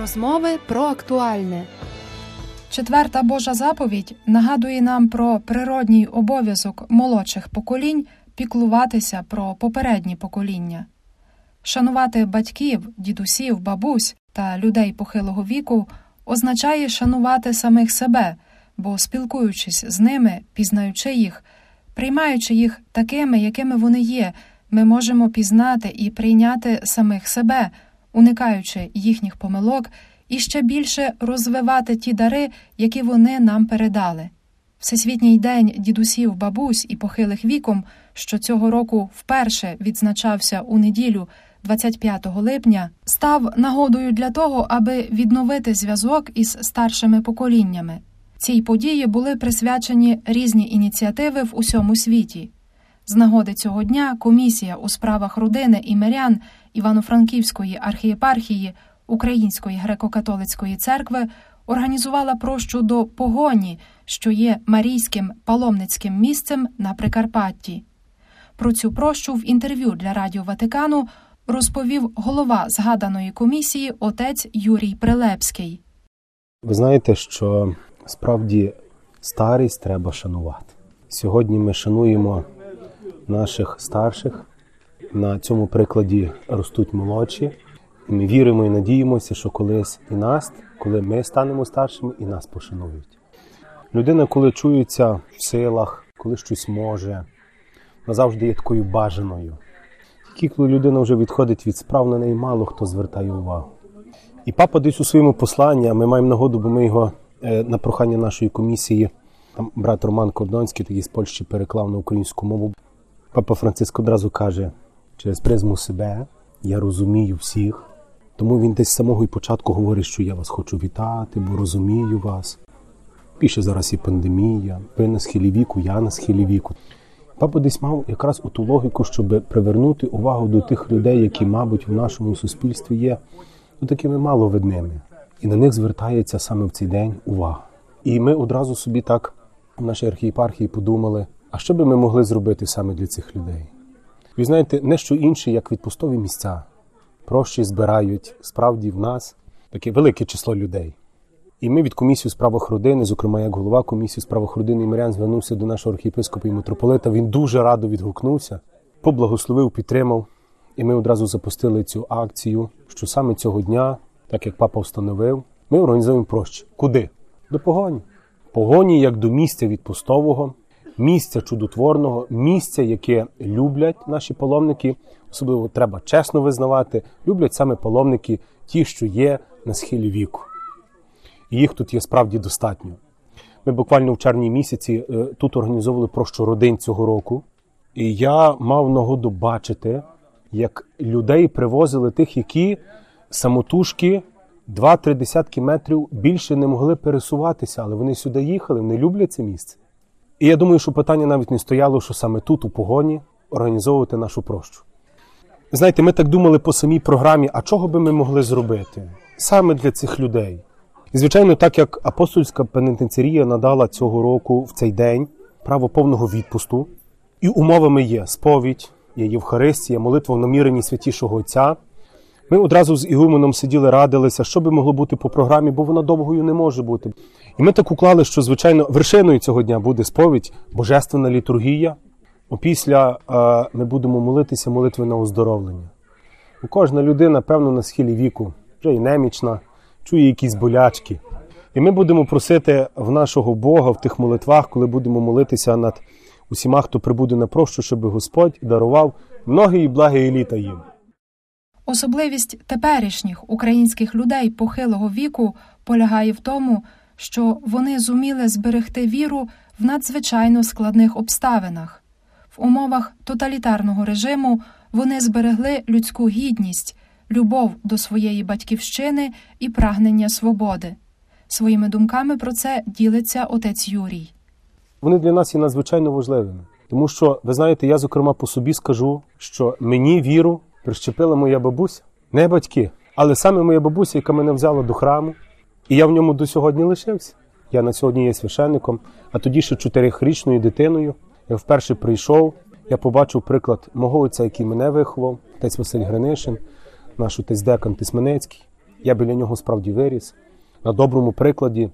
Розмови про актуальне. Четверта Божа заповідь нагадує нам про природній обов'язок молодших поколінь піклуватися про попередні покоління, шанувати батьків, дідусів, бабусь та людей похилого віку означає шанувати самих себе, бо спілкуючись з ними, пізнаючи їх, приймаючи їх такими, якими вони є, ми можемо пізнати і прийняти самих себе, уникаючи їхніх помилок і ще більше розвивати ті дари, які вони нам передали. Всесвітній день дідусів, бабусь і похилих віком, що цього року вперше відзначався у неділю, 25 липня, став нагодою для того, аби відновити зв'язок із старшими поколіннями. Цій події були присвячені різні ініціативи в усьому світі. З нагоди цього дня комісія у справах родини і мирян Івано-Франківської архієпархії Української греко-католицької церкви організувала прощу до погоні, що є марійським паломницьким місцем на Прикарпатті. Про цю прощу в інтерв'ю для Радіо Ватикану розповів голова згаданої комісії отець Юрій Прилепський. Ви знаєте, що справді старість треба шанувати. Сьогодні ми шануємо наших старших. На цьому прикладі ростуть молодші. Ми віримо і надіємося, що колись і нас, коли ми станемо старшими, і нас пошанують. Людина, коли чується в силах, коли щось може, назавжди є такою бажаною. Тільки коли людина вже відходить від справ, на неї мало хто звертає увагу. І папа десь у своєму посланні, а ми маємо нагоду, бо ми його на прохання нашої комісії, там брат Роман Кордонський, такий з Польщі переклав на українську мову. Папа Франциск одразу каже: через призму себе я розумію всіх. Тому він десь з самого і початку говорить, що я вас хочу вітати, бо розумію вас. Піше зараз і пандемія, ви на схилі віку, я на схилі віку. Папа десь мав якраз ту логіку, щоб привернути увагу до тих людей, які, мабуть, в нашому суспільстві є ну, такими маловидними. І на них звертається саме в цей день увага. І ми одразу собі так в нашій архієпархії подумали, а що би ми могли зробити саме для цих людей? Ви знаєте, не що інше, як відпустові місця. Прощі збирають справді в нас таке велике число людей. І ми від комісії у справах родини, зокрема як голова комісії у справах родини і мирян, звернувся до нашого архієпископа і митрополита. Він дуже радо відгукнувся, поблагословив, підтримав. І ми одразу запустили цю акцію, що саме цього дня, так як папа встановив, ми організуємо прощі. Куди? До погоні. Погоні як до місця відпустового, місця чудотворного, місця, яке люблять наші паломники. Особливо треба чесно визнавати, люблять саме паломники, ті, що є на схилі віку. І їх тут є справді достатньо. Ми буквально в червні місяці тут організовували прощу родин цього року, і я мав нагоду бачити, як людей привозили тих, які самотужки 2-3 десятки метрів більше не могли пересуватися, але вони сюди їхали, вони люблять це місце. І я думаю, що питання навіть не стояло, що саме тут, у погоні, організовувати нашу прощу. Знаєте, ми так думали по самій програмі, а чого би ми могли зробити саме для цих людей? І, звичайно, так як апостольська пенітенцерія надала цього року в цей день право повного відпусту, і умовами є сповідь, є Євхаристія, молитва в наміренні святішого Отця. Ми одразу з Ігуменом сиділи, радилися, що би могло бути по програмі, бо вона довгою не може бути. І ми так уклали, що, звичайно, вершиною цього дня буде сповідь, божественна літургія. Опісля ми будемо молитися молитви на оздоровлення. Кожна людина, певно, на схилі віку, вже і немічна, чує якісь болячки. І ми будемо просити в нашого Бога в тих молитвах, коли будемо молитися над усіма, хто прибуде на прощу, щоб Господь дарував многі і благі літа їм. Особливість теперішніх українських людей похилого віку полягає в тому, що вони зуміли зберегти віру в надзвичайно складних обставинах. В умовах тоталітарного режиму вони зберегли людську гідність, любов до своєї батьківщини і прагнення свободи. Своїми думками про це ділиться отець Юрій. Вони для нас є надзвичайно важливими, тому що, ви знаєте, я, зокрема, по собі скажу, що мені віру прищепила моя бабуся, не батьки, але саме моя бабуся, яка мене взяла до храму, і я в ньому до сьогодні лишився. Я на сьогодні є священником, а тоді ще чотирихрічною дитиною. Я вперше прийшов, я побачив приклад мого отця, який мене виховав, отець Василь Гринишин, наш отець Декан Тисменецький. Я біля нього справді виріс на доброму прикладі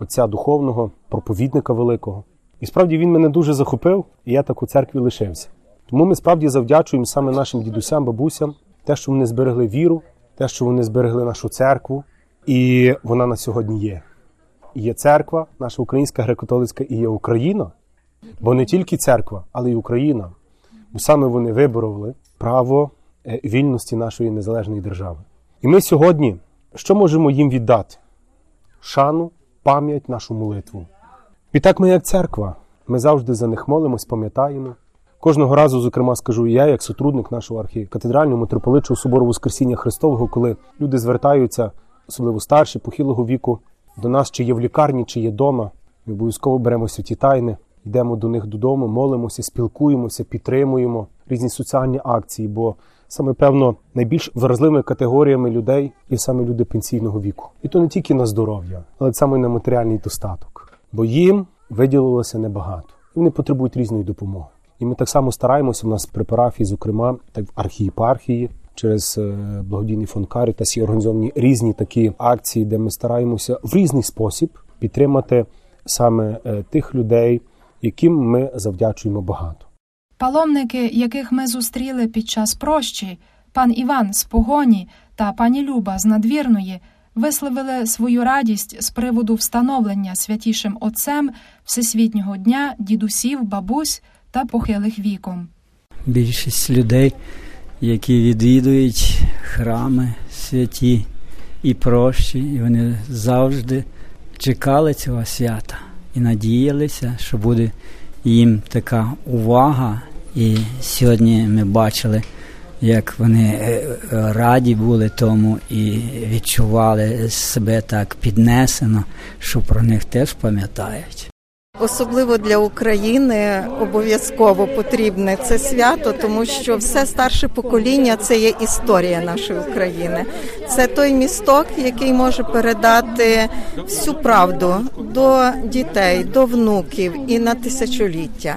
отця духовного, проповідника великого. І справді він мене дуже захопив, і я так у церкві лишився. Тому ми справді завдячуємо саме нашим дідусям, бабусям, те, що вони зберегли віру, те, що вони зберегли нашу церкву, і вона на сьогодні є. І є церква, наша українська греко-католицька, і є Україна, бо не тільки церква, але й Україна. Бо саме вони вибороли право е, вільності нашої незалежної держави. І ми сьогодні що можемо їм віддати? Шану, пам'ять, нашу молитву. Відтак ми, як церква, ми завжди за них молимось, пам'ятаємо. Кожного разу, зокрема, скажу я, як сотрудник нашого архікатедрального митрополитчого собору Воскресіння Христового, коли люди звертаються, особливо старші, похилого віку, до нас, чи є в лікарні, чи є вдома. Ми обов'язково беремо святі тайни, йдемо до них додому, молимося, спілкуємося, підтримуємо різні соціальні акції. Бо саме певно найбільш вразливими категоріями людей є саме люди пенсійного віку, і то не тільки на здоров'я, але саме на матеріальний достаток. Бо їм виділилося небагато. Вони потребують різної допомоги. І ми так само стараємося. У нас при парафії, зокрема, так в архієпархії, через е, благодійний фонд Карітас і організовані різні такі акції, де ми стараємося в різний спосіб підтримати саме е, тих людей, яким ми завдячуємо багато. Паломники, яких ми зустріли під час прощі, пан Іван з Погоні та пані Люба з надвірної, висловили свою радість з приводу встановлення святішим отцем Всесвітнього дня дідусів, бабусь та похилих віком. Більшість людей, які відвідують храми святі і прощі, і вони завжди чекали цього свята і надіялися, що буде їм така увага. І сьогодні ми бачили, як вони раді були тому і відчували себе так піднесено, що про них теж пам'ятають. Особливо для України обов'язково потрібне це свято, тому що все старше покоління це є історія нашої України. Це той місток, який може передати всю правду до дітей, до внуків і на тисячоліття.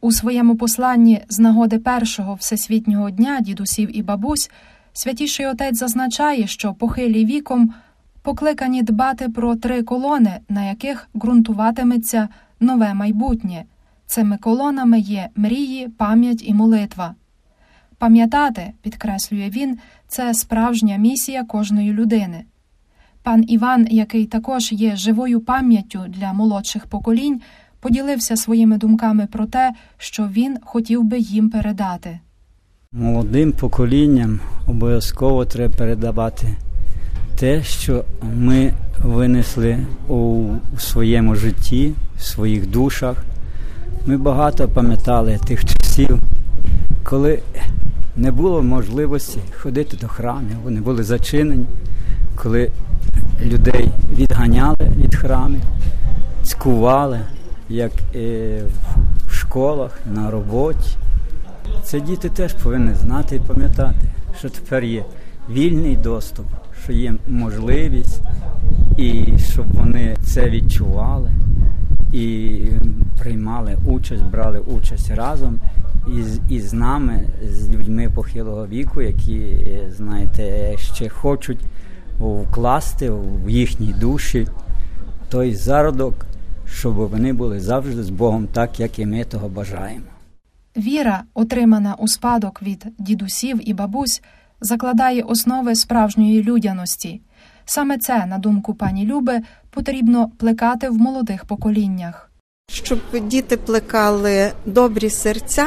У своєму посланні з нагоди першого всесвітнього дня дідусів і бабусь святіший отець зазначає, що похилі віком покликані дбати про три колони, на яких ґрунтуватиметься нове майбутнє. Цими колонами є мрії, пам'ять і молитва. Пам'ятати, підкреслює він, це справжня місія кожної людини. Пан Іван, який також є живою пам'яттю для молодших поколінь, поділився своїми думками про те, що він хотів би їм передати. Молодим поколінням обов'язково треба передавати те, що ми винесли у своєму житті, в своїх душах. Ми багато пам'ятали тих часів, коли не було можливості ходити до храмів, вони були зачинені, коли людей відганяли від храмів, цькували, як в школах, на роботі. Це діти теж повинні знати і пам'ятати, що тепер є вільний доступ, що є можливість, і щоб вони це відчували і приймали участь, брали участь разом із, із нами, з людьми похилого віку, які, знаєте, ще хочуть вкласти в їхній душі той зародок, щоб вони були завжди з Богом, так як і ми того бажаємо. Віра, отримана у спадок від дідусів і бабусь, закладає основи справжньої людяності. Саме це, на думку пані Люби, потрібно плекати в молодих поколіннях. Щоб діти плекали добрі серця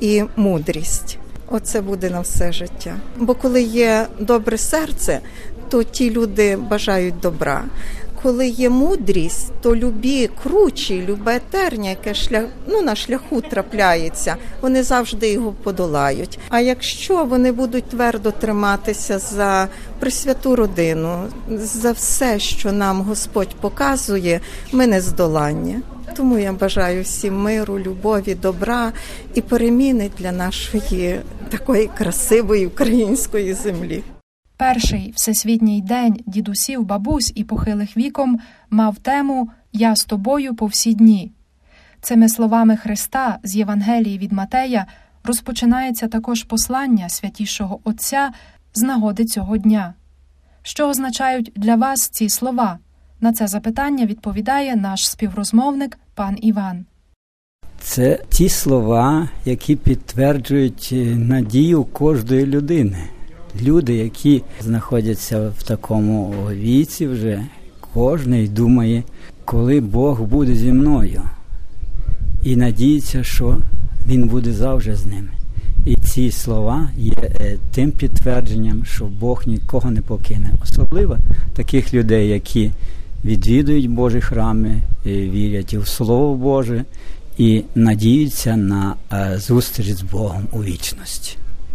і мудрість. Оце буде на все життя. Бо коли є добре серце, то ті люди бажають добра. Коли є мудрість, то любі кручі, любе терня, яке шлях ну, на шляху трапляється, вони завжди його подолають. А якщо вони будуть твердо триматися за присвяту родину, за все, що нам Господь показує, ми не здолання. Тому я бажаю всім миру, любові, добра і переміни для нашої такої красивої української землі. Перший всесвітній день дідусів, бабусь і похилих віком мав тему Я з тобою по всі дні. Цими словами Христа з Євангелії від Матея розпочинається також послання святішого Отця з нагоди цього дня. Що означають для вас ці слова? На це запитання відповідає наш співрозмовник пан Іван. Це ті слова, які підтверджують е, надію кожної людини. Люди, які знаходяться в такому віці, вже кожний думає, коли Бог буде зі мною, і надіється, що Він буде завжди з ними. І ці слова є е, тим підтвердженням, що Бог нікого не покине. Особливо таких людей, які відвідують Божі храми, е, вірять у Слово Боже і надіються на е, зустріч з Богом у вічності.